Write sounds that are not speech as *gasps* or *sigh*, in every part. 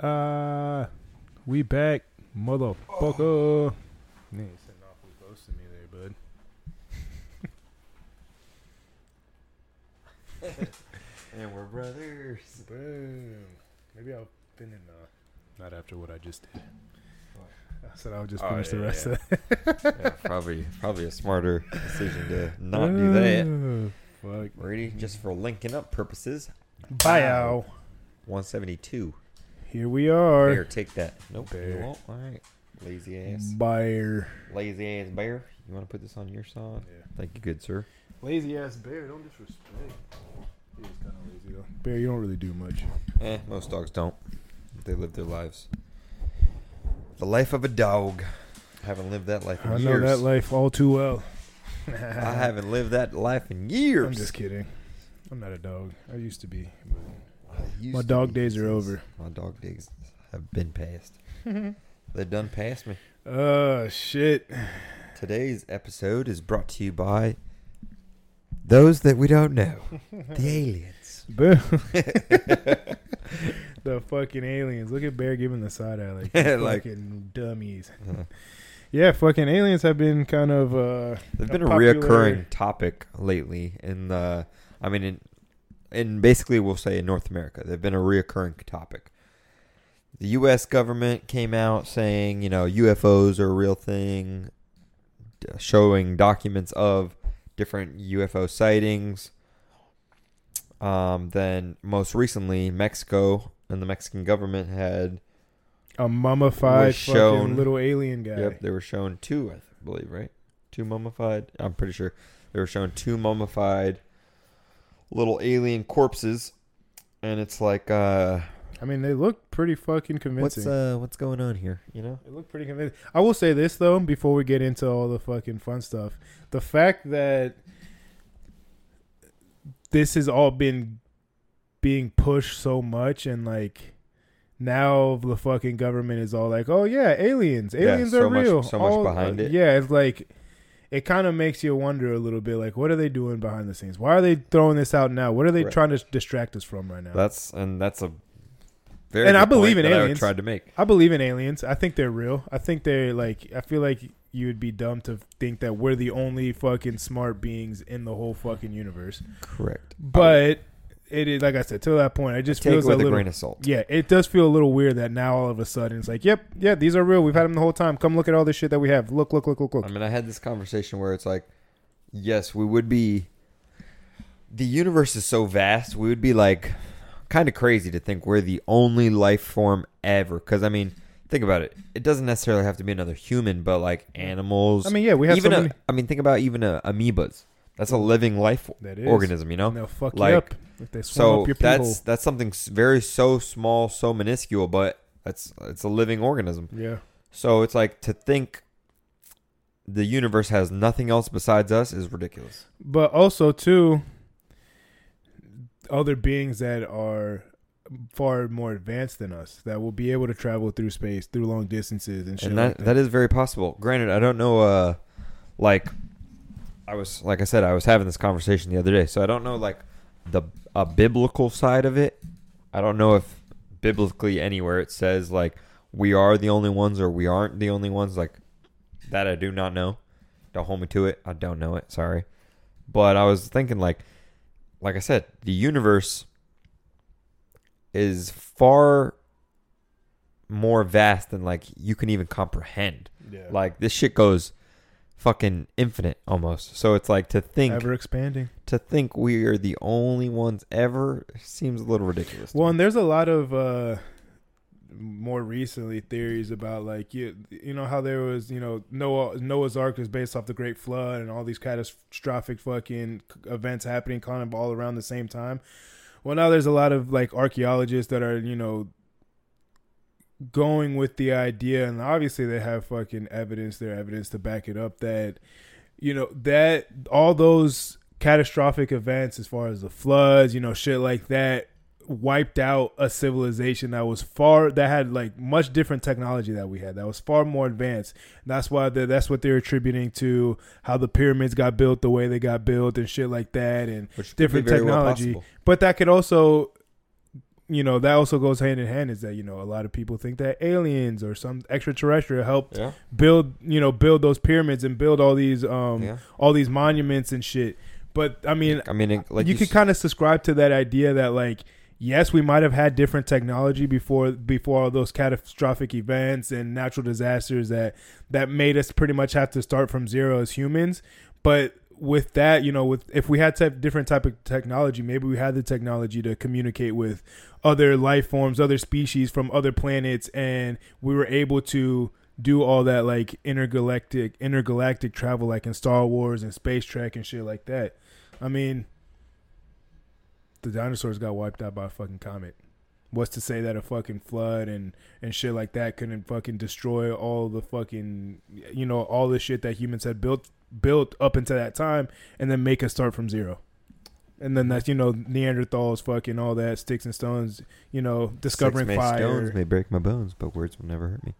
Uh, we back, motherfucker. You ain't sitting awfully close to me there, bud. *laughs* And we're brothers. Boom. Maybe I'll finish. Uh, not after what I just did. I said I'll just Oh, finish the rest yeah. of it. Yeah, probably probably a smarter decision to *laughs* not do that. Oh, Fuck. Ready? Just for linking up purposes. Bye, ow. 172. Here we are. Here, take that. Nope. You Bear. won't. All right. Lazy ass. Bear. Lazy ass bear. You want to put this on your song? Yeah. Thank you, good sir. Lazy ass bear. Don't disrespect. He is kind of lazy though. Bear, you don't really do much. Eh, most dogs don't. They live their lives. The life of a dog. I haven't lived that life in years. I know years. that life all too well. I haven't lived that life in years. *laughs* I'm just kidding. I'm not a dog. I used to be. I My dog days are over. My dog days have been past. *laughs* They've done past me. Oh shit. Today's episode is brought to you by those that we don't know, *laughs* the aliens. Boom. *laughs* the fucking aliens. Look at Bear giving the side eye like, you Like- fucking dummies. Uh, Yeah, fucking aliens have been kind of uh They've been a popular- reoccurring topic lately in the. I mean, in, in basically, we'll say in North America, they've been a reoccurring topic. The U.S. government came out saying, you know, UFOs are a real thing, showing documents of different UFO sightings. Um, then, most recently, Mexico and the Mexican government had a mummified shown- little alien guy. Yep, they were shown two, I believe, right? Two mummified. I'm pretty sure they were shown two mummified little alien corpses, and it's like, uh, I mean, they look pretty fucking convincing. what's uh, what's going on here? You know? It looked pretty convincing. I will say this though, before we get into all the fucking fun stuff, the fact that this has all been being pushed so much, and like now the fucking government is all like, "Oh yeah, aliens, Yeah, aliens so are much- real." so much All- behind it. Yeah, it's like it kind of makes you wonder a little bit, like, what are they doing behind the scenes? Why are they throwing this out now? What are they Right. trying to distract us from right now? That's and that's a very And I believe in that I aliens. tried to make. I believe in aliens. I think they're real. I think they're like. I feel like you would be dumb to think that we're the only fucking smart beings in the whole fucking universe. Correct. But it is like I said till that point. It just Take it feels with a a little. grain of salt. Yeah, it does feel a little weird that now all of a sudden it's like, yep, yeah, these are real. We've had them the whole time. Come look at all this shit that we have. Look, look, look, look, look. I mean, I had this conversation where it's like, yes, we would be. The universe is so vast, we would be like kind of crazy to think we're the only life form ever. Because I mean, think about it. It doesn't necessarily have to be another human, but like animals. I mean, yeah, we have even so a, many. I mean, think about even a, amoebas. That's a living life That is organism, you know. And they'll fuck Like, you up if they So up your pee that's that's something very so small, so minuscule, but that's it's a living organism. Yeah, So it's like to think the universe has nothing else besides us is ridiculous. but also too, other beings that are far more advanced than us that will be able to travel through space through long distances and shit. and like that that is very possible. Granted, I don't know uh like I was like I said I was having this conversation the other day. So I don't know like the a biblical side of it. I don't know if biblically anywhere it says like we are the only ones or we aren't the only ones like that I do not know. Don't hold me to it. I don't know it. Sorry. But I was thinking like like I said, the universe is far more vast than like you can even comprehend. yeah. Like this shit goes fucking infinite almost. So it's like to think ever expanding. to think we are the only ones ever seems a little ridiculous. Well, and there's a lot of uh more recently theories about like you you know how there was you know Noah Noah's Ark was based off the Great Flood and all these catastrophic fucking events happening kind of all around the same time. Well, now there's a lot of like archaeologists that are you know going with the idea, and obviously they have fucking evidence, their evidence to back it up that you know that all those catastrophic events as far as the floods, you know, shit like that wiped out a civilization that was far that had like much different technology that we had that was far more advanced that's why the, that's what they're attributing to how the pyramids got built the way they got built and shit like that and Which different very well technology. but that could also you know that also goes hand in hand is that you know a lot of people think that aliens or some extraterrestrial helped Yeah. build you know build those pyramids and build all these um Yeah. all these monuments and shit. But I mean, I mean, like you you could s- kind of subscribe to that idea that like yes we might have had different technology before before all those catastrophic events and natural disasters that that made us pretty much have to start from zero as humans but with that you know with if we had type, different type of technology maybe we had the technology to communicate with other life forms other species from other planets and we were able to do all that like intergalactic intergalactic travel like in Star Wars and Space Trek and shit like that. I mean, the dinosaurs got wiped out by a fucking comet. What's to say that a fucking flood and and shit like that couldn't fucking destroy all the fucking you know all the shit that humans had built built up until that time and then make us start from zero. And then that's you know Neanderthals, fucking all that sticks and stones, you know discovering Six may fire. stones may break my bones, but words will never hurt me.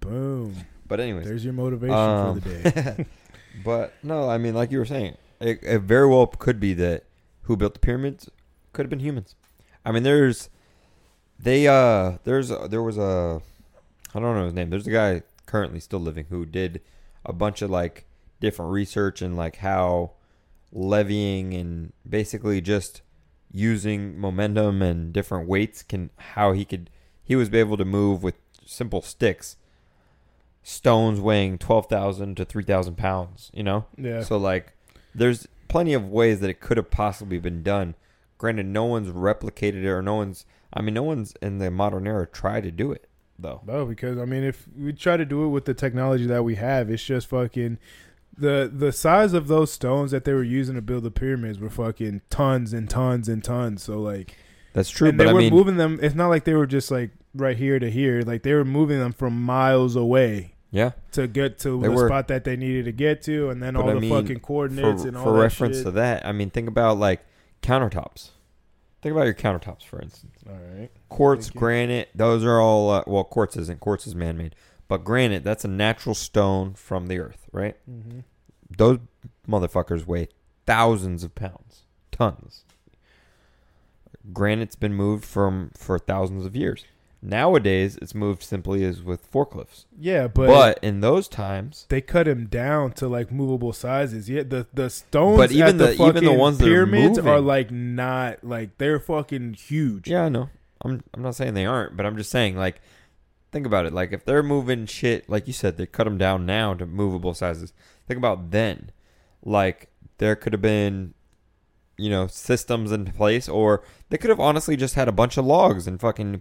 Boom. But anyways, There's your motivation Um, for the day. *laughs* but no, I mean, like you were saying, it, it very well could be that who built the pyramids could have been humans. I mean, there's they uh there's there was a I don't know his name. There's a guy currently still living who did a bunch of like different research and like how levying and basically just using momentum and different weights can how he could he was able to move with simple sticks stones weighing 12,000 to 3,000 pounds, you know? yeah. So, like, there's plenty of ways that it could have possibly been done. Granted, no one's replicated it or no one's, I mean, no one's in the modern era tried to do it, though. No, because I mean, if we try to do it with the technology that we have, it's just fucking the the size of those stones that they were using to build the pyramids were fucking tons and tons and tons. So like, That's true, and but they I were mean, moving them. It's not like they were just like right here to here. Like they were moving them from miles away yeah. to get to They the were- spot that they needed to get to, and then all I the mean, fucking coordinates For, and all for that For reference shit. to that, I mean, think about like countertops. Think about your countertops, for instance. all right. Quartz, granite, those are all, uh, well, quartz isn't. Quartz is man made. But granite, that's a natural stone from the earth, right? Mm-hmm. Those motherfuckers weigh thousands of pounds, tons. Granite's been moved from for thousands of years. Nowadays, it's moved simply as with forklifts. Yeah, But, but, in those times, they cut him down to like movable sizes. Yeah, the the stones, But even the, the- even the ones that are pyramids are, like not like they're fucking huge. yeah, I know. I'm I'm not saying they aren't, but I'm just saying like think about it. Like if they're moving shit, like you said, they cut them down now to movable sizes. Think about then, like there could have been, you know, systems in place, or they could have honestly just had a bunch of logs and fucking.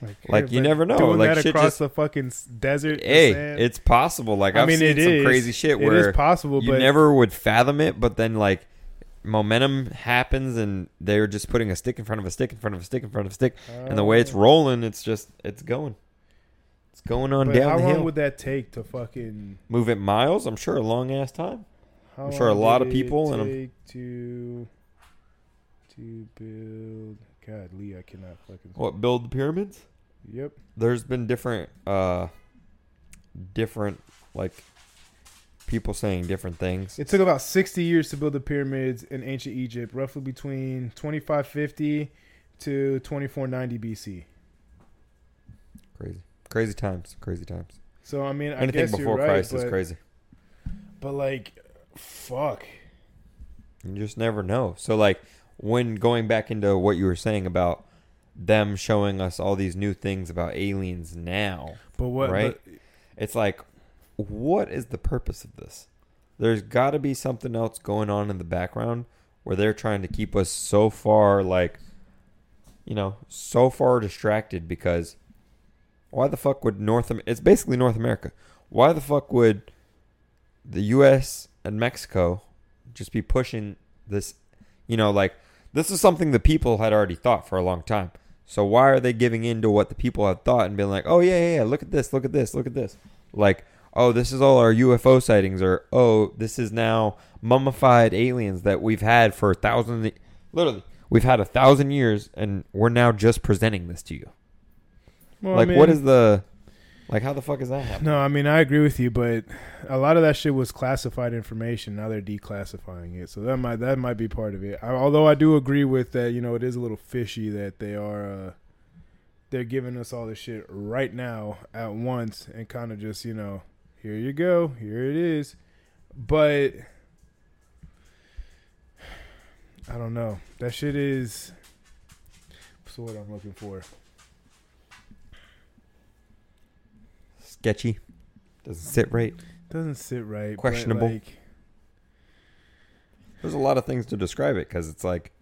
Like, *laughs* Like, you never know. Doing Like, that across just- the fucking desert. Hey, it's possible. Like I I've mean, seen it some is. crazy shit where It is possible, you but never would fathom it, but then like momentum happens and they're just putting a stick in front of a stick in front of a stick in front of a stick, and the way it's Oh. rolling, it's just it's going, it's going on But down how the long hill. would that take to fucking? Move it miles, I'm sure a long ass time. How I'm sure a long lot did of people it and I'm- take to to build. God, Lee, I cannot fucking. What build the pyramids? Yep. There's been different, uh, different like people saying different things. It took about 60 years to build the pyramids in ancient Egypt, roughly between 2550 to 2490 BC. Crazy, crazy times, crazy times. So I mean, I Anything guess before right, Christ but, is crazy. but like, fuck. You just never know. So like when going back into what you were saying about them showing us all these new things about aliens now, But what? Right? but- it's like what is the purpose of this? There's got to be something else going on in the background where they're trying to keep us so far like you know, so far distracted because why the fuck would North Am- it's basically North America. Why the fuck would the US and Mexico just be pushing this you know like this is something the people had already thought for a long time. So why are they giving in to what the people have thought and being like, "Oh yeah, yeah, yeah, look at this, look at this, look at this." Like, "Oh, this is all our UFO sightings," or "Oh, this is now mummified aliens that we've had for a thousand, Literally, we've had a thousand years, and we're now just presenting this to you. Well, I like, mean, what is the Like, how the fuck is that happening? No, I mean I agree with you, but a lot of that shit was classified information. Now they're declassifying it, so that might that might be part of it. I, although I do agree with that, you know, it is a little fishy that they are uh, they're giving us all this shit right now at once and kind of just you know, here you go, here it is. But *sighs* I don't know. That shit is. What's the word I'm looking for? Sketchy. Doesn't sit right. Doesn't sit right. Questionable. like, There's a lot of things to describe it because it's like,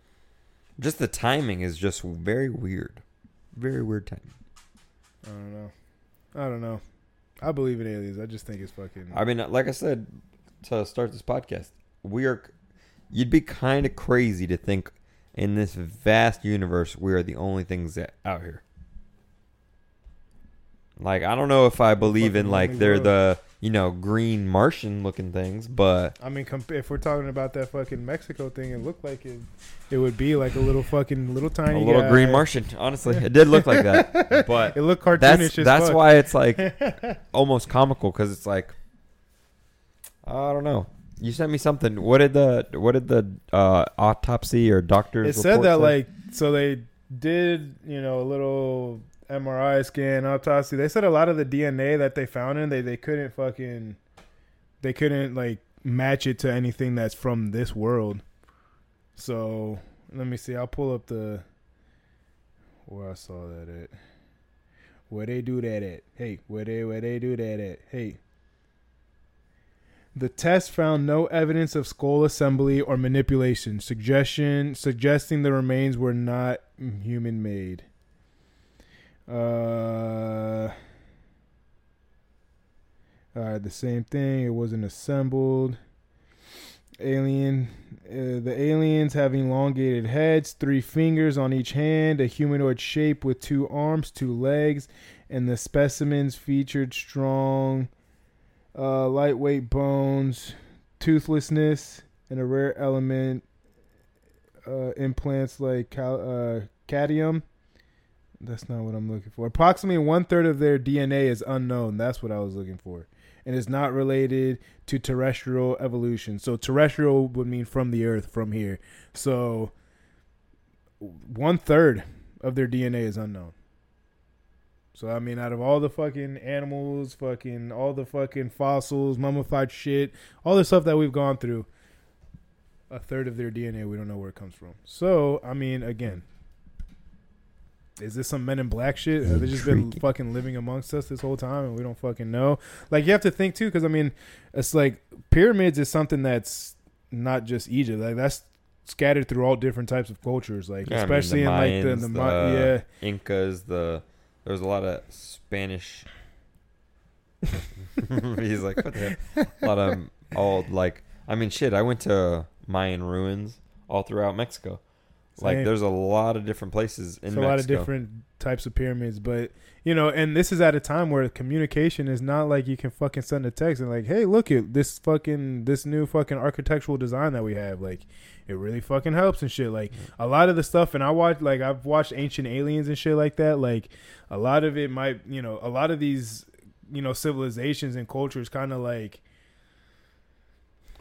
just the timing is just very weird. Very weird timing. I don't know. I don't know. I believe in aliens. I just think it's fucking. I mean, like I said to start this podcast, we are. You'd be kind of crazy to think in this vast universe we are the only things that out here. Like I don't know if I believe in like they're the you know green Martian looking things, but I mean, comp- if we're talking about that fucking Mexico thing, it looked like it. It would be like a little fucking little a tiny little guy. green Martian. Honestly, it did look like that, *laughs* but It looked cartoonish that's that's fuck. why it's like *laughs* almost comical because it's like I don't know. You sent me something. What did the what did the uh, autopsy or doctor's it said that say? like so they did you know a little MRI scan autopsy. They said a lot of the DNA that they found in they they couldn't fucking they couldn't like match it to anything that's from this world. So let me see. I'll pull up the where I saw that at. Where they do that at? Hey, where they where they do that at? Hey. The test found no evidence of skull assembly or manipulation, suggestion suggesting the remains were not human made. Uh, all right, the same thing. It wasn't assembled. Alien, uh, the aliens have elongated heads, three fingers on each hand, a humanoid shape with two arms, two legs, and the specimens featured strong, uh, lightweight bones, toothlessness, and a rare element. Uh, implants like cal- uh, cadmium. That's not what I'm looking for. Approximately one third of their DNA is unknown. That's what I was looking for. And it's not related to terrestrial evolution. So terrestrial would mean from the earth, from here. So one third of their DNA is unknown. So I mean, out of all the fucking animals, fucking all the fucking fossils, mummified shit, all the stuff that we've gone through, a third of their DNA we don't know where it comes from. So I mean, again, is this some Men in Black shit? Have they just been fucking living amongst us this whole time and we don't fucking know? Like you have to think too, because I mean, it's like pyramids is something that's not just Egypt. Like that's scattered through all different types of cultures. Like Yeah, I mean, especially in like the, Mayans, the, Ma- the- yeah. Incas, the there was a lot of Spanish. *laughs* He's like, what the hell? A lot of old, like, I mean, shit. I went to Mayan ruins all throughout Mexico. Like, Same. there's a lot of different places in a lot of different types of pyramids, but you know, and this is at a time where communication is not like you can fucking send a text and like, hey, look at this fucking this new fucking architectural design that we have. Like, it really fucking helps and shit. Like mm-hmm. a lot of the stuff, and I watch like I've watched Ancient Aliens and shit like that. Like a lot of it might, you know, a lot of these, you know, civilizations and cultures kind of like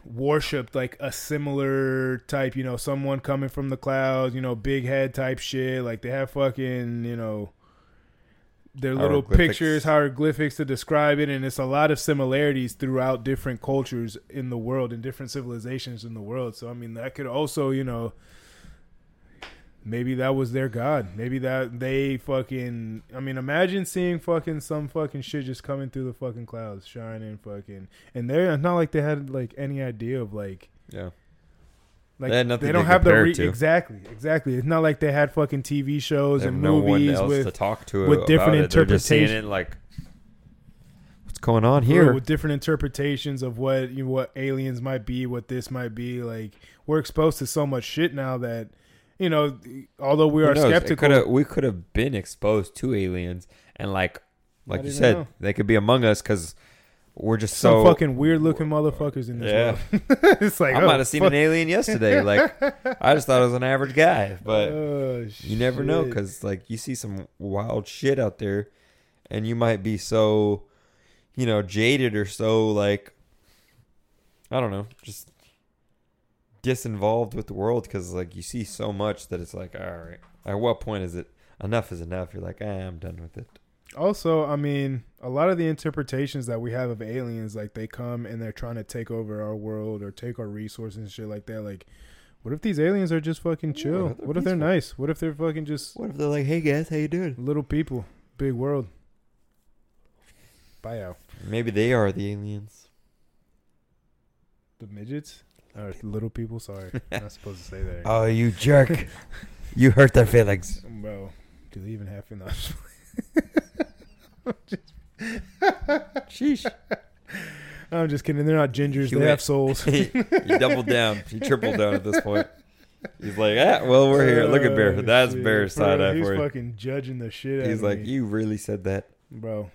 worshipped like a similar type, you know, someone coming from the clouds, you know, big head type shit. Like they have fucking, you know, their little pictures, hieroglyphics to describe it, and it's a lot of similarities throughout different cultures in the world and different civilizations in the world. So I mean, that could also, you know, maybe that was their god. Maybe that they fucking. I mean, imagine seeing fucking some fucking shit just coming through the fucking clouds, shining fucking, and they're not like they had like any idea of like Yeah. like They they don't have the re- exactly exactly. It's not like they had fucking TV shows and no movies with to talk to with different it. They're just seeing interpretation- it like, what's going on here? with different interpretations of what you know, what aliens might be, what this might be. Like we're exposed to so much shit now that you know, although we are? Skeptical, we could have been exposed to aliens, and like, like you said, know. they could be among us because we're just some so. fucking weird looking motherfuckers in this Yeah. world. *laughs* it's like I oh, might have seen fuck. an alien yesterday. Like, I just thought I was an average guy, but *laughs* Oh, you never know because like you see some wild shit out there, and you might be so, you know, jaded or so like, I don't know, just disinvolved with the world because like you see so much that it's like, all right, at what point is it enough is enough? You're like, eh, I'm done with it. Also, I mean, a lot of the interpretations that we have of aliens, like they come and they're trying to take over our world or take our resources and shit like that. Like, what if these aliens are just fucking Yeah, chill? what if they're what if they're nice? What if they're fucking just What if they're like, hey guys, how you doing? little people, big world? Bye out. Maybe they are the aliens. The midgets or little people? Sorry, I'm *laughs* not supposed to say that. Oh, you jerk! *laughs* you hurt their feelings. Bro, do they even have enough? *laughs* Sheesh. I'm just kidding. They're not gingers. He they went- have souls. he, he doubled down. He tripled down at this point. He's like, ah, well, we're here. Look at Bear. Oh, That's shit. Bear's side eye He's for you. fucking judging the shit out He's like, me. you really said that. Bro,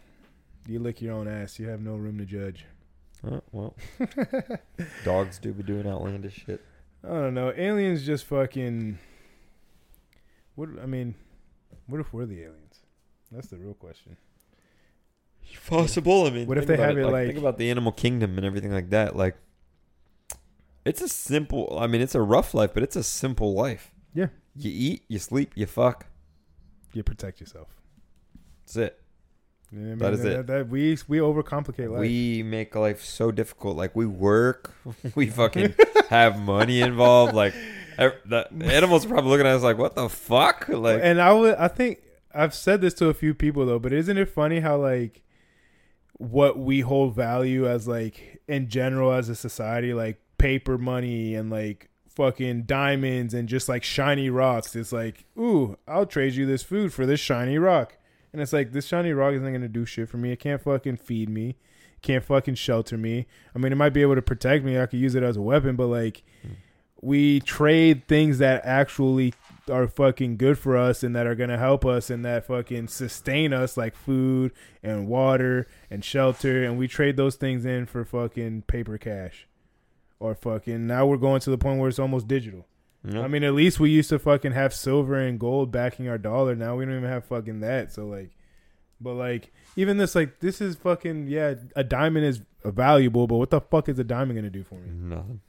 you lick your own ass. You have no room to judge. Oh, well, *laughs* dogs do be doing outlandish shit. I don't know. Aliens just fucking. What I mean, what if we're the aliens? That's the real question. Possible. I mean, What if they have it, like- think about the animal kingdom and everything like that. Like, it's a simple. I mean, it's a rough life, but it's a simple life. Yeah. You eat, you sleep, you fuck. You protect yourself. That's it. You know I mean? That is it. That, we we overcomplicate life. We make life so difficult. Like we work, *laughs* we fucking *laughs* have money involved. Like the animals are probably looking at us like, "What the fuck?" Like, and I would I think I've said this to a few people though, but isn't it funny how like what we hold value as like in general as a society, like paper money and like fucking diamonds and just like shiny rocks. It's like, ooh, I'll trade you this food for this shiny rock. And it's like this shiny rock isn't gonna do shit for me. It can't fucking feed me. Can't fucking shelter me. I mean, it might be able to protect me. I could use it as a weapon, but like, we trade things that actually are fucking good for us and that are gonna help us and that fucking sustain us, like food and water and shelter, and we trade those things in for fucking paper cash, or fucking. Now we're going to the point where it's almost digital. know? I mean, at least we used to fucking have silver and gold backing our dollar. Now we don't even have fucking that. So like, but like, even this like this is fucking yeah. A diamond is valuable, but what the fuck is a diamond gonna do for me? nothing.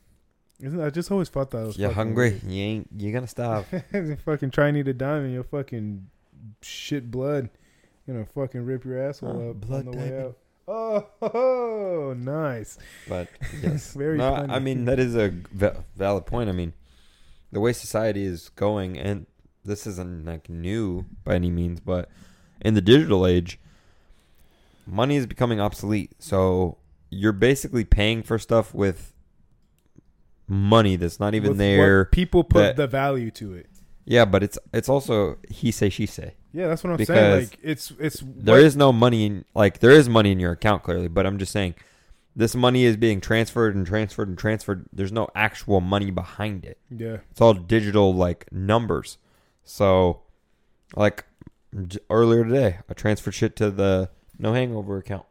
Isn't I just always thought that was You're hungry. You ain't. You're gonna starve. *laughs* weird. fucking try and eat a diamond, you'll fucking shit blood. You know, fucking rip your asshole Oh, up blood on the way diamond. out. Oh, oh, *laughs* nice. But *laughs* yes, Very no, funny. I mean that is a valid point. I mean, the way society is going, and this isn't like new by any means, but in the digital age, money is becoming obsolete. So you're basically paying for stuff with money that's not even With there. what people put that- the value to it. Yeah, but it's it's also he say she say. Yeah, that's what I'm Because saying. Like it's it's There is no money in like there is money in your account clearly, but I'm just saying this money is being transferred and transferred and transferred. There's no actual money behind it. yeah. It's all digital like numbers. So like earlier today, I transferred shit to the no hangover account.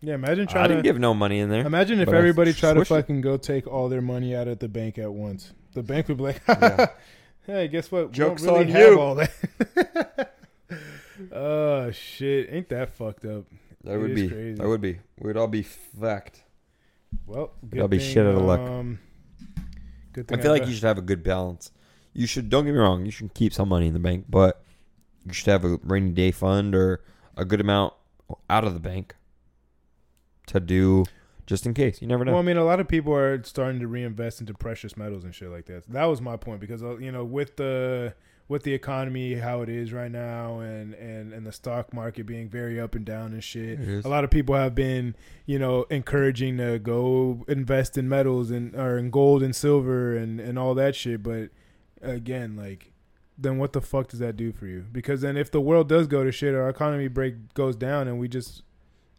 Yeah, imagine trying. I trying didn't to give no money in there. imagine if but I everybody tried to swished it. fucking go take all their money out at the bank at once. The bank would be like, Yeah. *laughs* "Hey, guess what? Joke's we don't really on have you." all that." *laughs* oh shit, ain't that fucked up? That It would be crazy. that would be. We'd all be fucked. Well, good That'll be shit out of luck. Um, good I thing feel like you should have a good balance. You should don't get me wrong, you should keep some money in the bank, but you should have a rainy day fund or a good amount out of the bank to do just in case. You never know. Well, I mean, a lot of people are starting to reinvest into precious metals and shit like that. That was my point because uh, you know, with the with the economy how it is right now, and and and the stock market being very up and down and shit, a lot of people have been you know encouraging to go invest in metals and or in gold and silver and and all that shit. But again, like. Then what the fuck does that do for you? Because then if the world does go to shit, our economy break goes down, and we just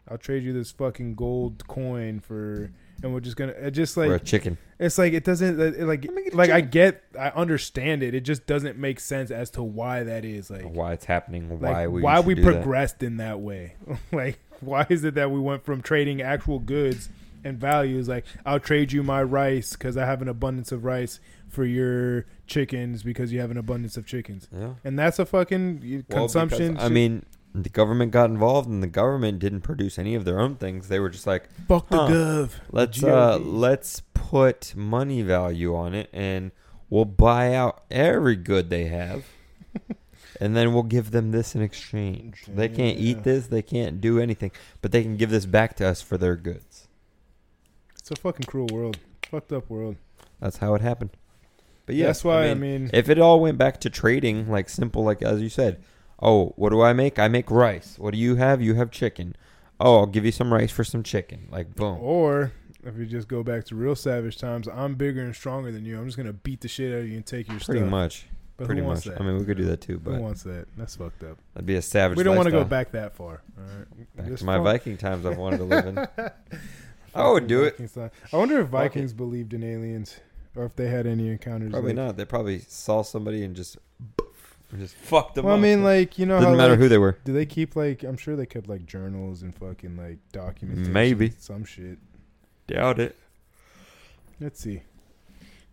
I'll trade you this fucking gold coin for, and we're just gonna it just or a like chicken. it's like it doesn't it, like Let me get like I get I understand it. It just doesn't make sense as to why that is like why it's happening, like why we why we do that. progressed in that way. *laughs* like why is it that we went from trading actual goods and values like I'll trade you my rice because I have an abundance of rice for your chickens because you have an abundance of chickens, Yeah. and that's a fucking Well, consumption. because, I mean, the government got involved, and the government didn't produce any of their own things. They were just like, Fuck the gov. let's uh, let's put money value on it, and we'll buy out every good they have, *laughs* and then we'll give them this in exchange. They can't eat this, they can't do anything, but they can give this back to us for their goods. It's a fucking cruel world. Fucked up world. That's how it happened. But yeah, That's why I mean, if it all went back to trading, like simple, like as you said, oh, what do I make? I make rice. What do you have? You have chicken. Oh, I'll give you some rice for some chicken. Like boom. or if you just go back to real savage times, I'm bigger and stronger than you. I'm just gonna beat the shit out of you and take your Pretty stuff. much. But Pretty who wants much. that? I mean, we could do that too, but Who wants that? That's fucked up. that'd be a savage. we don't want to go back that far. All right. Back Just to my far- Viking times I've wanted to live in. *laughs* I would Fucking do it. Viking style. I wonder if Fuck it. Vikings believed in aliens or if they had any encounters. Probably like- not. They probably saw somebody and just and just fucked them Well, I up. mean, like you know, didn't how, matter like, who they were. Do they keep like? I'm sure they kept like journals and fucking like documents. Maybe. some shit. Doubt it. Let's see.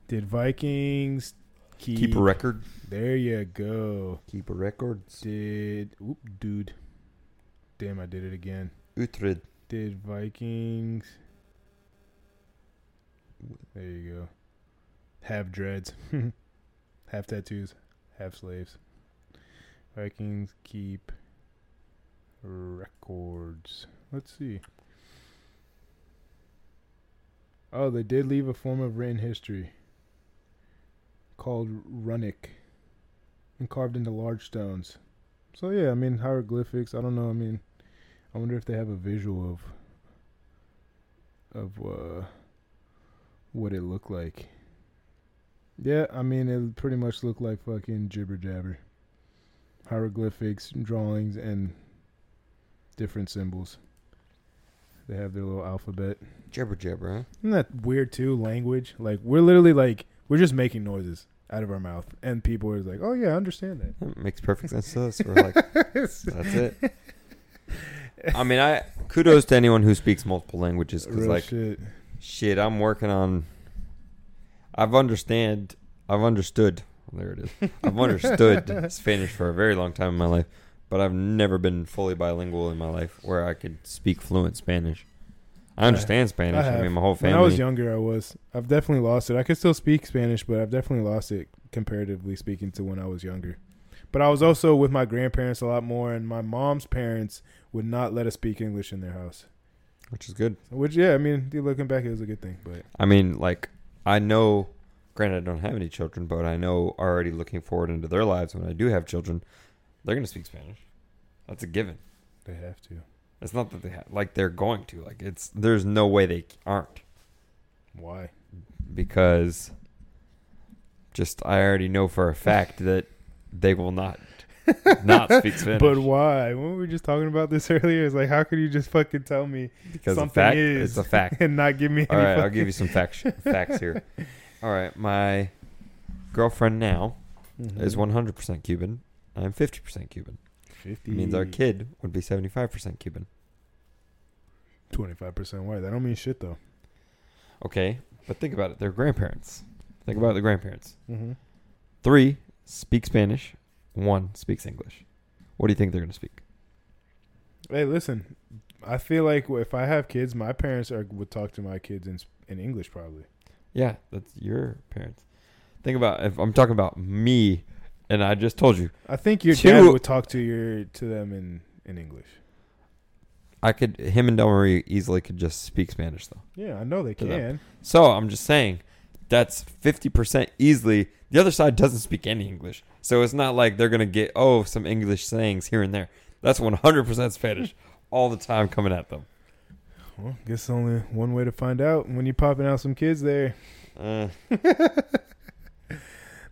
Did Vikings keep? Keep a record. There you go. Keep a record. Did oop, dude? Damn, I did it again. Uhtred. Did Vikings? There you go. Have dreads, *laughs* have tattoos, have slaves. Vikings keep records. Let's see. Oh, they did leave a form of written history called runic and carved into large stones. So yeah, I mean hieroglyphics. I don't know. I mean, I wonder if they have a visual of of uh, what it looked like. Yeah, I mean it pretty much looked like fucking jibber jabber. Hieroglyphics, drawings, and different symbols. They have their little alphabet. Jabber jabber, huh? Isn't that weird too? Language, like we're literally like we're just making noises out of our mouth, and people are like, "Oh yeah, I understand that." That makes perfect sense to us. We're like, that's it. *laughs* I mean, I kudos to anyone who speaks multiple languages because, Real like, shit. Shit, I'm working on. I've understand. I've understood. Oh, there it is. I've understood *laughs* Spanish for a very long time in my life, but I've never been fully bilingual in my life where I could speak fluent Spanish. I understand Spanish. I, have. mean, my whole family. When. I was younger, I was. I've definitely lost it. I could still speak Spanish, but I've definitely lost it comparatively speaking to when I was younger. But I was also with my grandparents a lot more, and my mom's parents would not let us speak English in their house. Which is good. Which, yeah, I mean, looking back, it was a good thing. But I mean, like, I know, granted, I don't have any children, but I know already looking forward into their lives when I do have children, they're going to speak Spanish. That's a given. they have to. It's not that they have, like, they're going to. Like, it's, there's no way they aren't Why? because just, I already know for a fact that they will not, *laughs* not speak Spanish. But why? When we were just talking about this *laughs* earlier, it's like, how could you just fucking tell me because something fact, is it's a fact. *laughs* and not give me All right, I'll give you some facts, facts here. All right, my girlfriend now is Mhm. 100% Cuban. I'm 50% Cuban. 50 means our kid would be 75% Cuban. 25% white. That don't mean shit, though. Okay, but think about it. They're grandparents. Think about the grandparents. Mm-hmm. Three speak Spanish. One speaks English. What do you think they're going to speak? Hey, listen. I feel like if I have kids, my parents are would talk to my kids in in English probably. Yeah, that's your parents. Think about if I'm talking about me, and I just told you I think your Two- dad would talk to your to them in in English. I could. Him and Del Marie easily could just speak Spanish though. Yeah, I know they To them. can. So I'm just saying, that's 50% easily. The other side doesn't speak any English. So it's not like they're going to get, oh, some English sayings here and there. That's 100% Spanish *laughs* all the time coming at them. Well, guess only one way to find out when you're popping out some kids there. Uh, *laughs*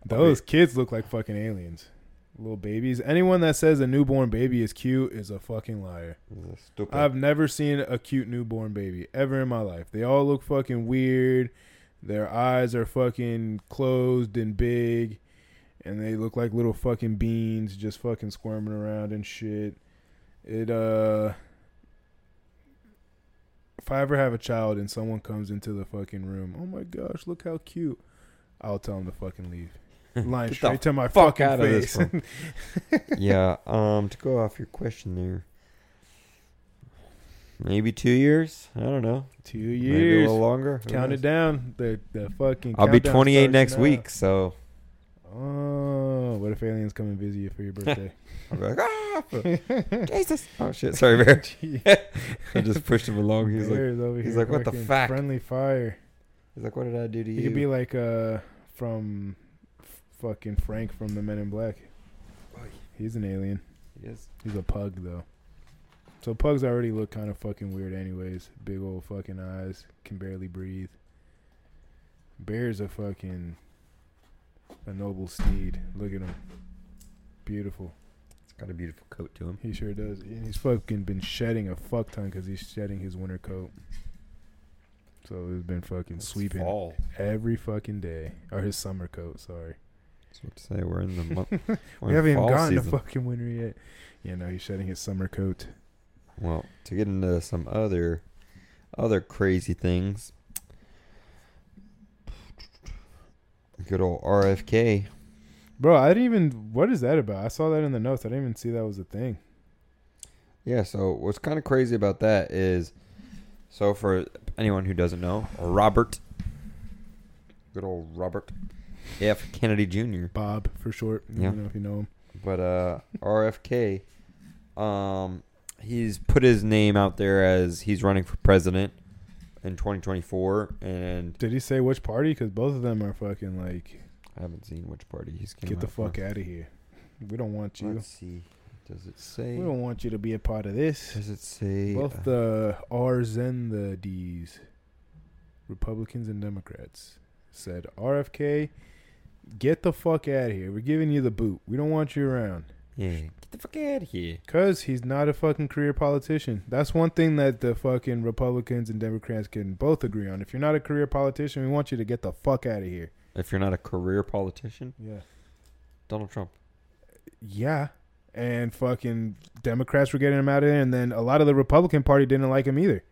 Those kids look like fucking aliens. Little babies. Anyone that says a newborn baby is cute is a fucking liar. stupid. I've never seen a cute newborn baby ever in my life. They all look fucking weird. Their eyes are fucking closed and big. And they look like little fucking beans just fucking squirming around and shit. It, uh. If I ever have a child and someone comes into the fucking room, oh my gosh, look how cute. I'll tell them to fucking leave. *laughs* Line straight to my fuck fucking out of face. *laughs* yeah. Um. To go off your question there, maybe two years. I don't know. Two years. Maybe a little longer. Count it down. The the fucking. I'll be 28 next now. week, so Oh, what if aliens come and visit you for your birthday? *laughs* I'll be like, ah, Jesus. Oh shit. Sorry, Bear. *laughs* *laughs* I just pushed him along. He's like, Bear's over he's like, "What the fuck?" Friendly fire. he's like, what did I do to He you? could be like uh from f- fucking Frank from the Men in Black. He's an alien. Yes. He's a pug though. So pugs already look kind of fucking weird anyways. Big old fucking eyes, can barely breathe. Bear's a fucking a noble steed. Look at him. Beautiful. It's got a beautiful coat to him. He sure does. And he's fucking been shedding a fuck ton because he's shedding his winter coat. So it's been fucking It's sweeping fall. every fucking day. Or his summer coat, sorry. That's what to say. We're in the month. *laughs* we haven't even gotten season. to fucking winter yet. Yeah, no, he's shedding his summer coat. Well, to get into some other other crazy things. Good old RFK. Bro, I didn't even. What is that about? I saw that in the notes. I didn't even see that was a thing. Yeah, so what's kind of crazy about that is so for anyone who doesn't know, Robert good old Robert F. Kennedy Jr. Bob for short. I Yeah. know if you know him. But uh RFK um he's put his name out there as he's running for president in 2024 and Did he say which party? Because both of them are fucking like, I haven't seen which party he's get the for. fuck out of here. We don't want you. Let's see. Does it say? We don't want you to be a part of this. Does it say? Both uh, the R's and the D's, Republicans and Democrats, said RFK, get the fuck out of here. We're giving you the boot. We don't want you around. Yeah, get the fuck out of here. Cause he's not a fucking career politician. That's one thing that the fucking Republicans and Democrats can both agree on. If you're not a career politician, we want you to get the fuck out of here. If you're not a career politician, Yeah. Donald Trump. Yeah. And fucking Democrats were getting him out of there, and then a lot of the Republican Party didn't like him either.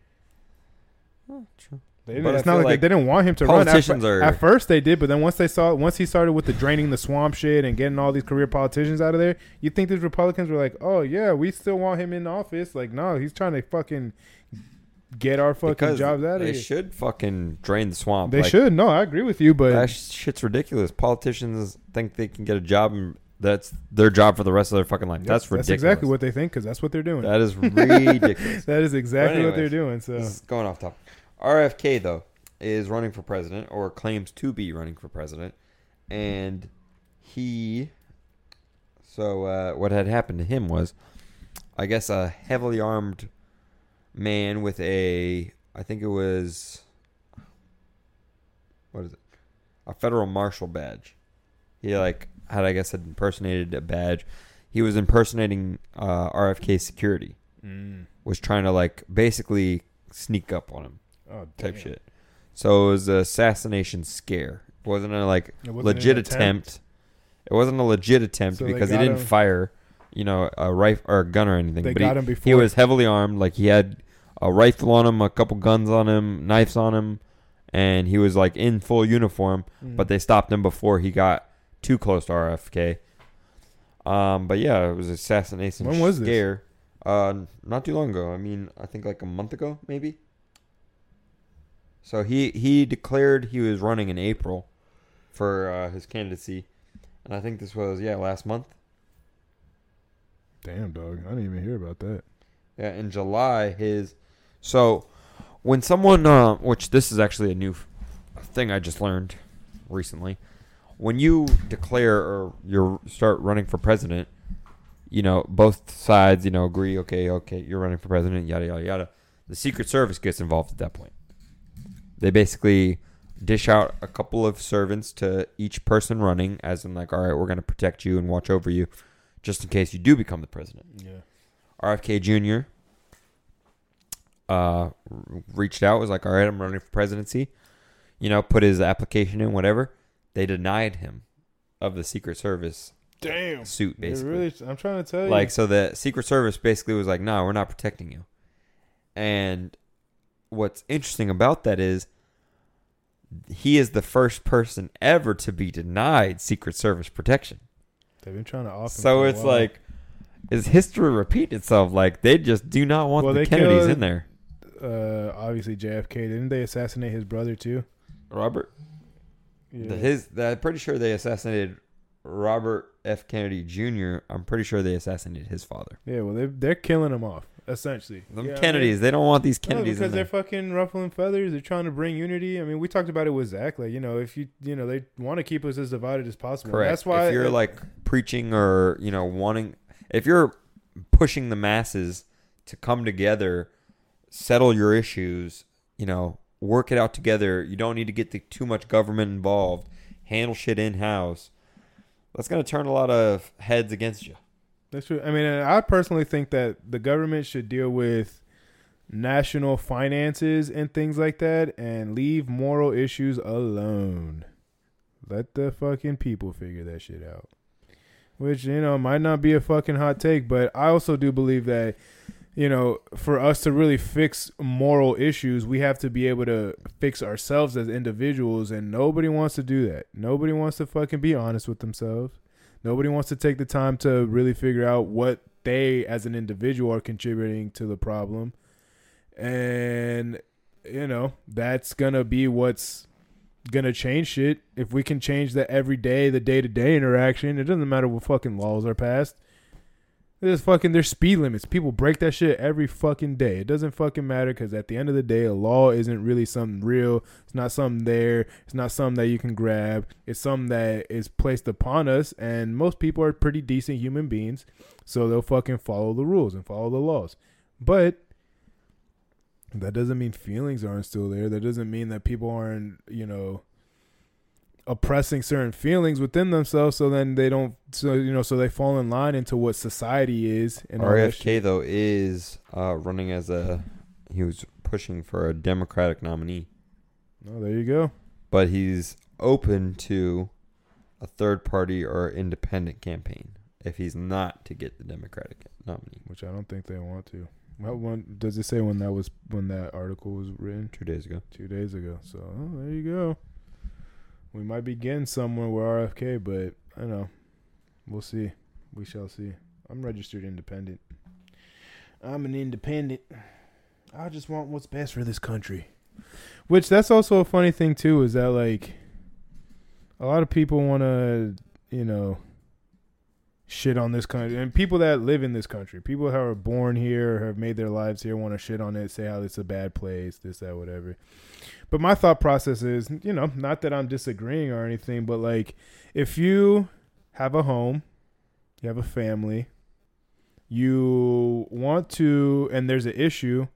Oh, true. They didn't, But it's not like, like they didn't want him to run. At, politicians are- at first they did, but then once they saw, once he started with the draining the swamp shit and getting all these career politicians out of there, you think these Republicans were like, oh yeah, we still want him in office? Like, no, he's trying to fucking get our fucking Because jobs out of they here. should fucking drain the swamp. They Like, should. No, I agree with you, but That shit's ridiculous. Politicians think they can get a job and that's their job for the rest of their fucking life. Yep, that's ridiculous. That's exactly what they think because that's what they're doing. That is ridiculous. *laughs* that is exactly what they're doing. So This is going off topic. RFK though is running for president or claims to be running for president, and he. So uh, what had happened to him was, I guess, a heavily armed man with a, I think it was, what is it, a federal marshal badge. He like had I guess had impersonated a badge. He was impersonating uh, RFK security Mm. was trying to like basically sneak up on him oh, type damn. shit. So it was an assassination scare. It wasn't a like wasn't legit an attempt. It wasn't a legit attempt So they because he got didn't him- fire, you know, a rifle or a gun or anything. They but got he, him before. he was heavily armed. Like he had a rifle on him, a couple guns on him, knives on him, and he was like in full uniform. Mm. But they stopped him before he got too close to RFK. Um, but yeah, it was assassination When was this? scare. Uh, not too long ago. I mean, I think like a month ago, maybe. So he he declared he was running in April for uh, his candidacy, and I think this was yeah last month. Damn, dog. I didn't even hear about that. Yeah, in July, his so when someone, uh, which this is actually a new thing I just learned recently, when you declare or you start running for president, you know both sides, you know, agree. Okay, okay, you're running for president. Yada yada yada. The Secret Service gets involved at that point. They basically dish out a couple of servants to each person running, as in like, all right, we're going to protect you and watch over you, just in case you do become the president. Yeah. RFK Jr. Uh, reached out, was like, "All right, I'm running for presidency." You know, put his application in, whatever. They denied him of the Secret Service Damn. suit, basically. really, I'm trying to tell you. Like, so the Secret Service basically was like, "No, we're not protecting you." And what's interesting about that is he is the first person ever to be denied Secret Service protection. They've been trying to offer. So it's like, is history repeat itself? Like they just do not want Well, the Kennedys killed- in there. uh, obviously JFK. Didn't they assassinate his brother too? Robert, Yeah. the, his, I'm pretty sure they assassinated Robert F. Kennedy Jr. I'm pretty sure they assassinated his father. yeah. Well, they they're killing him off essentially. Them Yeah, I mean- Kennedys, they don't want these Kennedys No, Kennedys because they're fucking ruffling feathers. They're trying to bring unity. I mean, we talked about it with Zach. Like, you know, if you, you know, they want to keep us as divided as possible. Correct. That's why if you're like preaching or you know wanting, if you're pushing the masses to come together, settle your issues, you know, work it out together. You don't need to get the, too much government involved. Handle shit in house. That's gonna turn a lot of heads against you. That's true. I mean, I personally think that the government should deal with national finances and things like that and leave moral issues alone. Let the fucking people figure that shit out. Which, you know, might not be a fucking hot take, but I also do believe that, you know, for us to really fix moral issues, we have to be able to fix ourselves as individuals, and nobody wants to do that. Nobody wants to fucking be honest with themselves. Nobody wants to take the time to really figure out what they as an individual are contributing to the problem. And you know, that's going to be what's going to change shit. If we can change the everyday, the day-to-day interaction, it doesn't matter what fucking laws are passed. There's fucking there's speed limits. People break that shit every fucking day. It doesn't fucking matter because at the end of the day, a law isn't really something real. It's not something there. It's not something that you can grab. It's something that is placed upon us, and most people are pretty decent human beings, so they'll fucking follow the rules and follow the laws. But that doesn't mean feelings aren't still there. That doesn't mean that people aren't, you know, oppressing certain feelings within themselves so then they don't so you know so they fall in line into what society is and all that shit. RFK though is uh, running as a he was pushing for a Democratic nominee, Oh, there you go. but he's open to a third party or independent campaign if he's not to get the Democratic nominee. Which I don't think they want to. What one does it say when that was when that article was written? Two days ago. Two days ago. So oh, there you go. We might be getting somewhere with RFK, but I don't know. We'll see. We shall see. I'm registered independent. I'm an independent. I just want what's best for this country. Which that's also a funny thing too, is that like a lot of people want to, you know, shit on this country, and people that live in this country, people who are born here have made their lives here, want to shit on it, say how it's a bad place, this, that, whatever. But my thought process is, you know, not that I'm disagreeing or anything, but like if you have a home, you have a family, you want to, and there's an issue,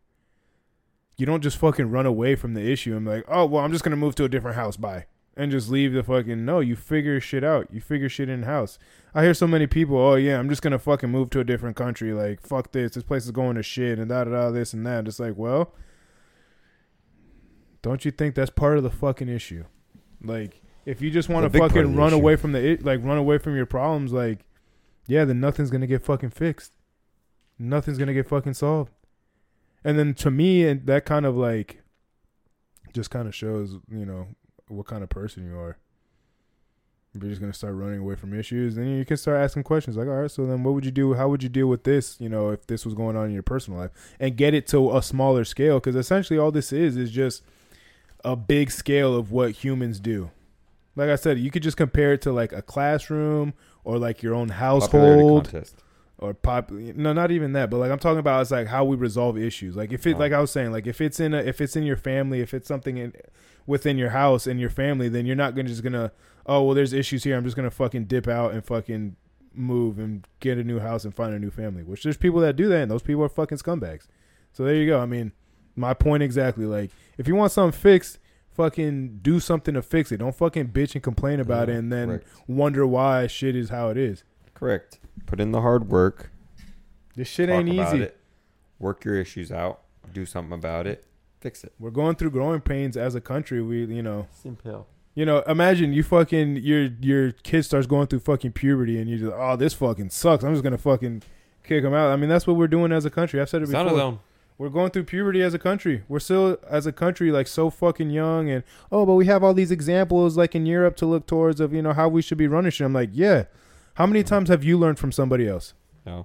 you don't just fucking run away from the issue and be like, oh, well, I'm just to move to a different house. Bye. And just leave the fucking. No, you figure shit out. You figure shit in house. I hear so many people, oh, yeah, I'm just to fucking move to a different country. Like, fuck this. This place is going to shit and da da da, this and that. Just like, well, don't you think that's part of the fucking issue? Like, if you just want to big part of fucking run issue. away from the like run away from your problems, like, yeah, then nothing's gonna get fucking fixed. Nothing's gonna get fucking solved. And then to me, and that kind of like, just kind of shows, you know, what kind of person you are. If you're just gonna start running away from issues, then you can start asking questions like, all right, so then what would you do? How would you deal with this? You know, if this was going on in your personal life, and get it to a smaller scale, because essentially all this is is just a big scale of what humans do. Like I said, you could just compare it to like a classroom or like your own household. Or pop no not even that but like i'm talking about it's like how we resolve issues. Like if it Oh. like i was saying like if it's in a if it's in your family if it's something in within your house and your family then you're not gonna just gonna oh well there's issues here. I'm just gonna fucking dip out and fucking move and get a new house and find a new family which there's people that do that and those people are fucking scumbags. So there you go. I mean my point exactly like if you want something fixed fucking do something to fix it. Don't fucking bitch and complain about Yeah, it and then correct. wonder why shit is how it is Correct. Put in the hard work. this shit talk ain't about easy It, work your issues out. Do something about it. Fix it. we're going through growing pains as a country. We, you know, Simple. you know, imagine you fucking your your kid starts going through fucking puberty, and you're just, oh, this fucking sucks. I'm just gonna fucking kick him out. I mean, that's what we're doing as a country. I've said it It's on his before. We're going through puberty as a country. We're still as a country like so fucking young and oh, but we have all these examples like in Europe to look towards of, you know, how we should be running shit. I'm like, yeah. How many times have you learned from somebody else? No.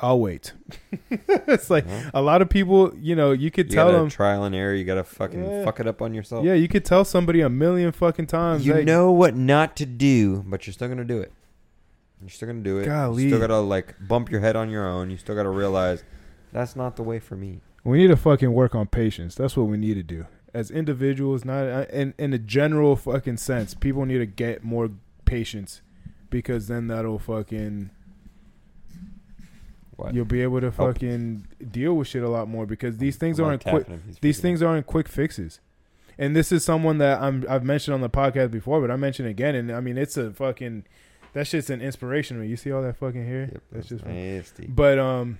I'll wait. *laughs* it's like a lot of people, you know, you could You tell them trial and error. You gotta fucking Yeah. fuck it up on yourself. Yeah, you could tell somebody a million fucking times. You like, know what not to do, but you're still gonna do it. You're still gonna do it. Golly. You still gotta like bump your head on your own. You still gotta realize that's not the way for me. We need to fucking work on patience. That's what we need to do as individuals. Not uh, in in a general fucking sense. People need to get more patience because then that'll fucking What? you'll be able to Help. fucking deal with shit a lot more because these things I'm, aren't quick. tapping him. He's These things aren't quick fixes. And this is someone that I'm I've mentioned on the podcast before, but I mentioned again, and I mean it's a fucking that shit's an inspiration. You see all that fucking hair? Yep, That's just nasty. But um,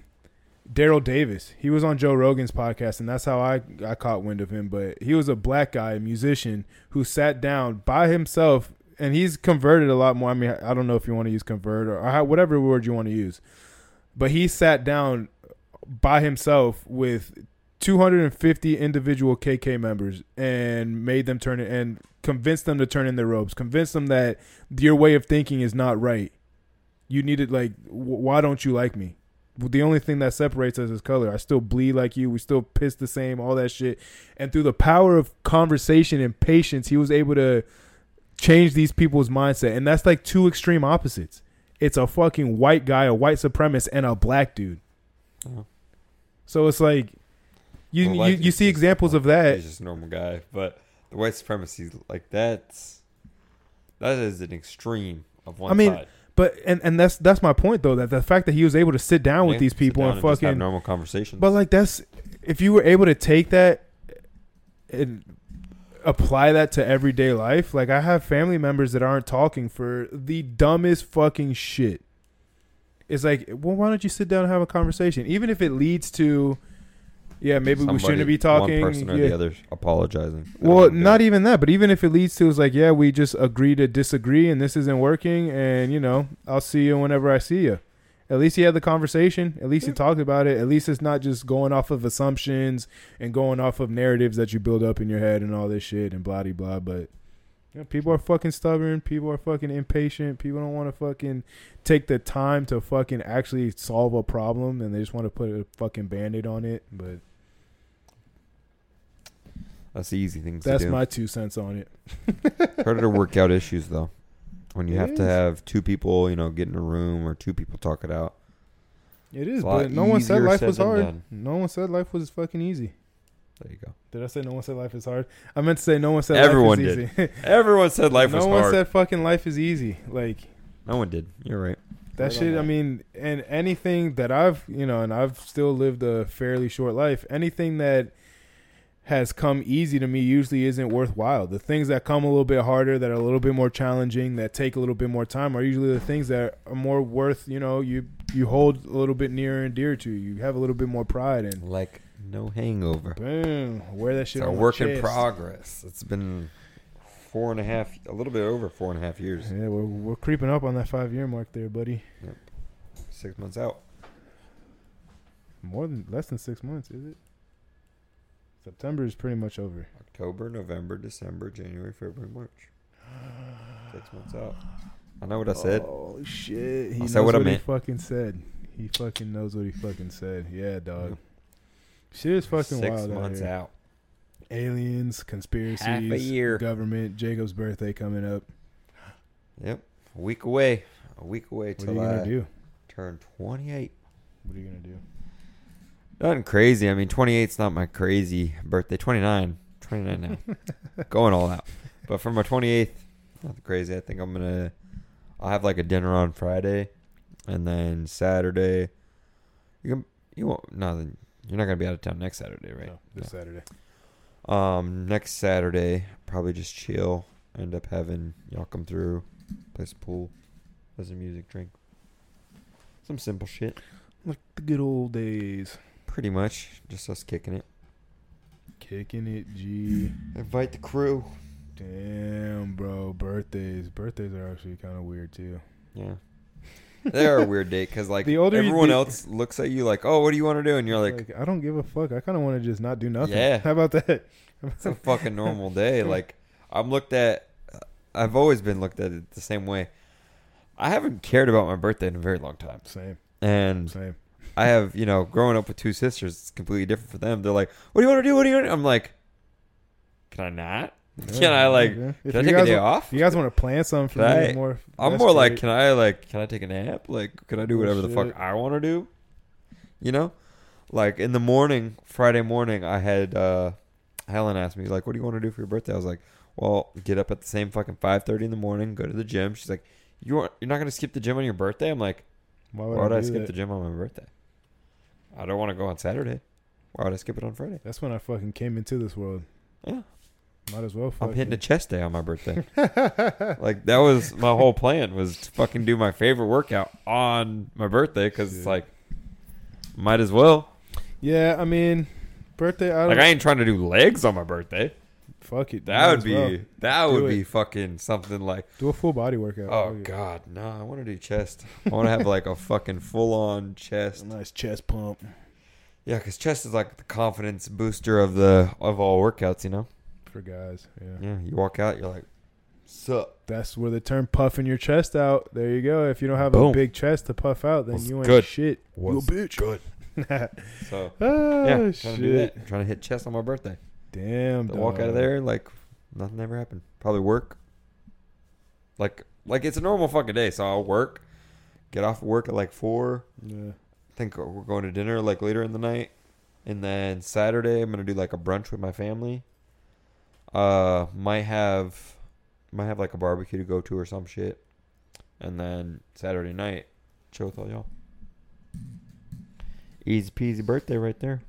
Daryl Davis, he was on Joe Rogan's podcast, and that's how I I caught wind of him. But he was a black guy, a musician, who sat down by himself, and he's converted a lot more. I mean, I don't know if you want to use convert or, or whatever word you want to use, but he sat down by himself with 250 individual KK members and made them turn it and convinced them to turn in their robes, convinced them that your way of thinking is not right. You needed like, why don't you like me? The only thing that separates us is color. I still bleed like you. We still piss the same. All that shit. And through the power of conversation and patience, he was able to change these people's mindset. And that's like two extreme opposites. It's a fucking white guy, a white supremacist, and a black dude. So it's like you Well, you, you he's see examples of He's that. just a normal guy, but the white supremacy, like that's that is an extreme of one I mean, side. But and and that's that's my point though that the fact that he was able to sit down with these people and have fucking normal conversations. But like that's if you were able to take that and apply that to everyday life, like I have family members that aren't talking for the dumbest fucking shit. It's like, well, why don't you sit down and have a conversation, even if it leads to, yeah, maybe we shouldn't be talking. One person or yeah. the other apologizing. Well, not even that, but even if it leads to, it's like, yeah, we just agree to disagree, and this isn't working, and you know, I'll see you whenever I see you. At least you had the conversation. At least you talked about it. At least it's not just going off of assumptions and going off of narratives that you build up in your head and all this shit and blah de blah. But you know, people are fucking stubborn. People are fucking impatient. People don't want to fucking take the time to fucking actually solve a problem, and they just want to put a fucking band-aid on it. But That's the easy things that's to do. my two cents on it. It's harder to work out issues though. When you It have to have two people, you know, get in a room or two people talk it out. It is, It's a lot but no one said life said was hard. done. No one said life was fucking easy. There you go. Did I say no one said life is hard? I meant to say no one said Everyone life is did. easy. *laughs* Everyone said life no was hard. No one said fucking life is easy. Like no one did. You're right. that Right on shit. I mean, and anything that I've you know, and I've still lived a fairly short life. Anything that has come easy to me usually isn't worthwhile. The things that come a little bit harder, that are a little bit more challenging, that take a little bit more time, are usually the things that are more worth. You know, you you hold a little bit nearer and dear to you. You have a little bit more pride in. Like no hangover. Boom. Wear that It's shit a on my work in progress. It's been four and a half, a little bit over four and a half years. Yeah, we're, we're creeping up on that five year mark there, buddy. Yep. Six months out. More than less than six months, is it? September is pretty much over. October, November, December, January, February, March. Six months out. I know what I said. Oh shit! He I knows what, I he fucking said. He fucking knows what he fucking said. Yeah, dog. Shit is fucking Six wild months out out. Aliens, conspiracies, Half a year. government, Jacob's birthday coming up. Yep. A week away. A week away What are till you gonna I do? turn 28. What are you gonna do? Nothing crazy. I mean, 28's not my crazy birthday. 29. 29 now. *laughs* Going all out. But for my 28th, nothing crazy. I think I'm going to, I'll have like a dinner on Friday. And then Saturday, you can, you won't, no, then you're not going to be out of town next Saturday, right? No, this Saturday. Um, next Saturday, probably just chill. End up having y'all come through, play some pool, play some music, drink. Some simple shit. Like the good old days. Pretty much. Just us kicking it. Kicking it, G. Invite the crew. Damn, bro. Birthdays. Birthdays are actually kind of weird too. Yeah. They're a weird date because like The older everyone do- else looks at you like, oh, what do you want to do? And you're like, Like, I don't give a fuck. I kind of want to just not do nothing. Yeah. How about that? it's a fucking normal day. *laughs* Like I'm looked at. Uh, I've always been looked at it the same way. I haven't cared about my birthday in a very long time, Same, and same. I have, you know, growing up with two sisters, it's completely different for them. They're like, "What do you want to do? What do you?" Want to do? I'm like, "Can I not? Can I like? Yeah. Can I take a day want- off?" You guys want to plan something for Can me, I- more. I'm more like, can I like, can I take a nap? Like, can I do Oh, whatever the fuck. I want to do? You know, like in the morning, Friday morning, I had uh Helen asked me like, "What do you want to do for your birthday?" I was like, "Well, get up at the same fucking five thirty in the morning, go to the gym." She's like, "You want, you're not gonna skip the gym on your birthday?" I'm like, Why "Why would I do skip that? the gym on my birthday? I don't want to go on Saturday. Why would I skip it on Friday?" That's when I fucking came into this world. Yeah. Might as well. I'm hitting a chest day on my birthday. *laughs* like that was my whole plan was to fucking do my favorite workout on my birthday because it's like might as well. yeah, I mean, birthday. I don't. Like I ain't trying to do legs on my birthday. Fuck it. That would be well. that Do would it. be fucking something like do a full body workout. oh Fuck it. god no I want to do chest. I want to have like a fucking full on chest. A nice chest pump Yeah, because chest is like the confidence booster of the of all workouts. You know. for guys. Yeah. Yeah, you walk out, you're like, sup. That's where the term puffing your chest out. There you go. If you don't have Boom. a big chest to puff out, then What's you ain't good? shit. What's you a bitch. good? *laughs* So oh yeah, trying shit! to do that. Trying to hit chest on my birthday. Damn. Walk out of there like nothing ever happened. Probably work. Like like it's a normal fucking day. So I'll work, get off work at like four. Yeah. think we're going to dinner like later in the night, and then Saturday I'm gonna do like a brunch with my family. Uh, might have might have like a barbecue to go to or some shit, and then Saturday night chill with all y'all. Easy peasy birthday right there.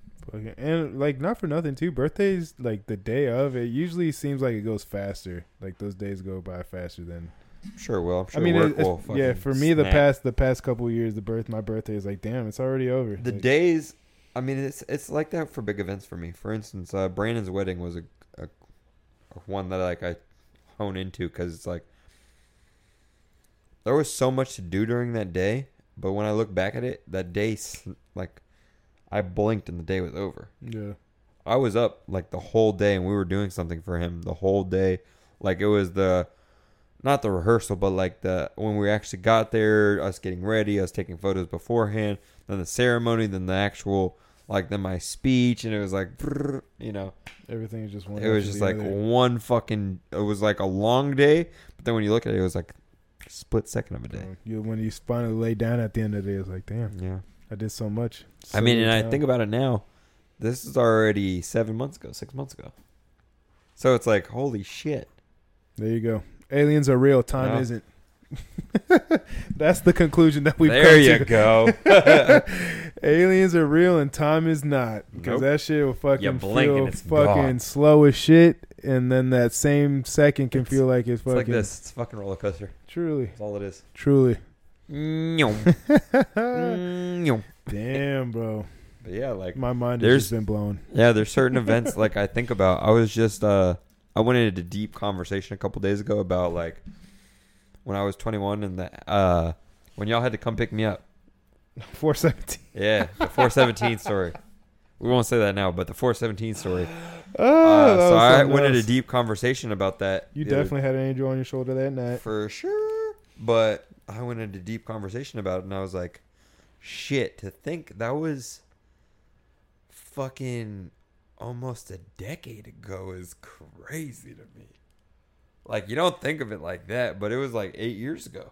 And like not for nothing too. Birthdays like the day of it usually seems like it goes faster. Like those days go by faster than. Sure will. I'm sure I mean, work it- will yeah. For me, the past the past couple of years, the birth my birthday is like, damn, it's already over. the Like, days i mean it's it's like that for big events for me for instance uh brandon's wedding was a, a, a one that like i hone into because it's like there was so much to do during that day but when i look back at it that day like i blinked and the day was over Yeah. i was up like the whole day and we were doing something for him the whole day like it was the not the rehearsal but like the when we actually got there us getting ready us taking photos beforehand then the ceremony then the actual like then my speech and it was like you know Everything is just one. it was just like other. one fucking it was like a long day but then when you look at it it was like a split second of a day You when you finally lay down at the end of the day, it's like, damn, yeah I did so much. i mean and i think about it now this is already seven months ago six months ago so it's like holy shit There you go. Aliens are real. Time Yeah. isn't. *laughs* That's the conclusion that we've there you to. go *laughs* Aliens are real and time is not. Because Nope. that shit will fucking blink feel fucking gone. slow as shit, and then that same second can It's- feel like it's It's fucking like this. It's a fucking roller coaster. truly, That's all it is. truly. But *laughs* Damn, bro, yeah, like my mind has There's- just been blown. yeah, there's certain *laughs* events like I think about. I was just uh I went into deep conversation a couple days ago about like when I was 21 and the uh when y'all had to come pick me up. *laughs* Four seventeen. Yeah, the 417 story. We won't say that now, but the 417 story. *gasps* Oh, Uh, that so was I something went into else. deep conversation about that. You the other- definitely had an angel on your shoulder that night. for sure. But I went into deep conversation about it, and I was like, "Shit!" To think that was fucking almost a decade ago is crazy to me. Like you don't think of it like that, but it was like eight years ago.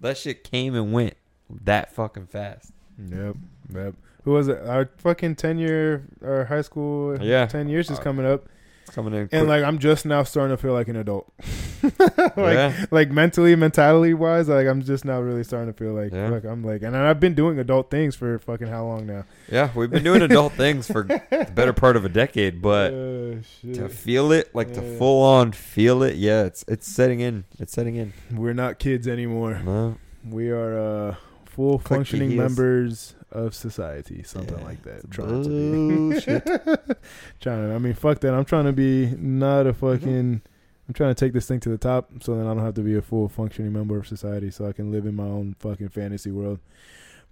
That shit came and went that fucking fast. Yep, yep. Who was it? Our fucking ten year, our high school. Yeah. ten years is Uh, coming up, coming in. and quick. like I'm just now starting to feel like an adult. *laughs* like, yeah, like mentally, mentality wise, like I'm just now really starting to feel like, Yeah. like I'm like, and I've been doing adult things for fucking how long now? yeah, we've been doing adult things for *laughs* the better part of a decade, but Uh, to feel it, like to full on feel it, yeah, it's it's setting in. It's setting in. we're not kids anymore. No. We are uh, full functioning members of society, something Yeah, like that. Trying to be. *laughs* trying to, I mean, fuck that. I'm trying to be not a fucking I'm trying to take this thing to the top so then I don't have to be a full functioning member of society so I can live in my own fucking fantasy world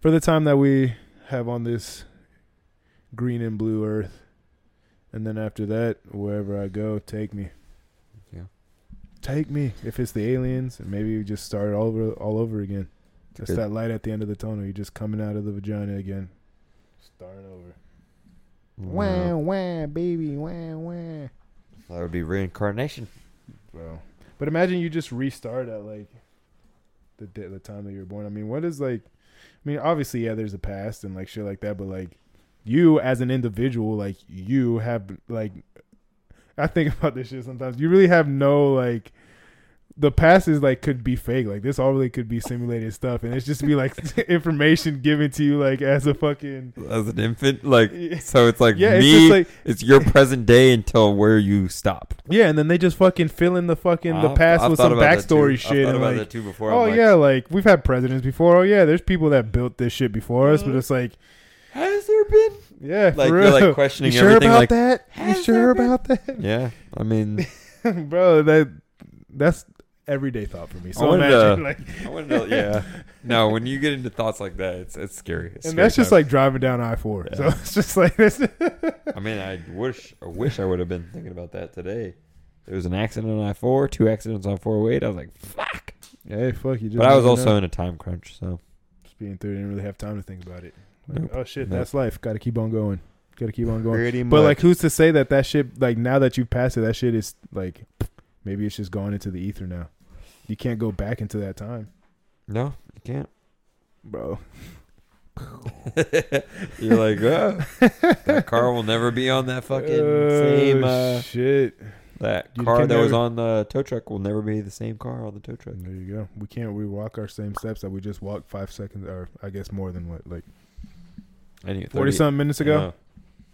for the time that we have on this green and blue earth. And then after that, wherever I go, take me. Yeah. Take me. If it's the aliens, and maybe we just start all over all over again. It's Good. that light at the end of the tunnel. You're just coming out of the vagina again. Starting over. Mm-hmm. Wow. wah, baby, wah, wah. That would be reincarnation. Bro. But imagine you just restart at like the di- the time that you were born. I mean, what is like? I mean, obviously, yeah, there's a past and like shit like that. But like, you as an individual, like you have like, I think *laughs* about this shit sometimes. You really have no like. The past is like could be fake. Like this all really could be simulated stuff, and it's just be like *laughs* information given to you like as a fucking As an infant, like *laughs* so, it's like It's me. just like it's your *laughs* present day until where you stop. yeah, and then they just fucking fill in the fucking the past I've with some about that too. backstory shit. and, about like, that too before. Oh like, yeah, like we've had presidents before. Oh yeah, there's people that built this shit before us, but it's like, has there been? yeah, Like you're like questioning you sure everything. about Like, that? You sure been- about that, yeah, I mean, bro? That that's everyday thought for me. So wanted imagine to- *laughs* like, I want to know. Yeah, no, when you get into thoughts like that, it's it's scary. It's and scary that's just like driving down I four. So it's just like this. I mean, I wish I wish I would have been thinking about that today. There was an accident on I four, two accidents on four oh eight. I was like, fuck. hey, fuck you. Just But I was also know. in a time crunch, so speeding through. Didn't really have time to think about it. Like, Nope. oh shit, Nope. that's life. Got to keep on going. Got to keep on going. pretty But like, who's to say that that shit, like now that you passed it, that shit is like, maybe it's just gone into the ether now. You can't go back into that time, no, you can't. bro. *laughs* You're like, oh, that car will never be on that fucking same. Oh, Uh, shit. that You car can that was never- on the tow truck will never be the same car on the tow truck. There you go. We can't rewalk our same steps that we just walked five seconds, or I guess more than what, like Anyway, forty something minutes ago.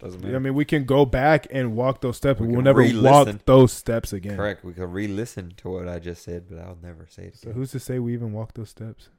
Doesn't matter. I mean, we can go back and walk those steps, We, we will never walk re-listen. those steps again. Correct. We can re-listen to what I just said, but I'll never say it. Again. So Again. who's to say we even walk those steps?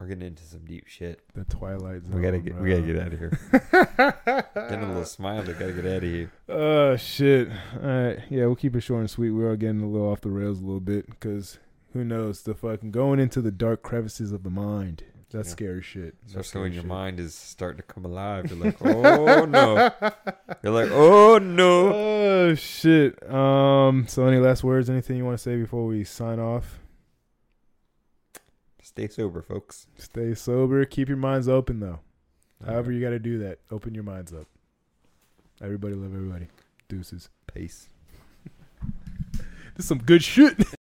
We're getting into some deep shit. The twilight zone. We gotta get. We gotta get out of here. *laughs* Getting a little smiley. Gotta get out of here. Oh shit! All right, yeah, we'll keep it short and sweet. We're all getting a little off the rails a little bit because who knows the fucking going into the dark crevices of the mind. That's Yeah. scary shit. That's Especially scary when your shit. mind is starting to come alive. You're like, oh no. *laughs* You're like, oh no. Oh shit! Um. So, any last words? Anything you want to say before we sign off? Stay sober, folks. Stay sober. Keep your minds open though. However, you got to do that. Open your minds up. Everybody love everybody. Deuces. Peace. *laughs* This is some good shit. *laughs*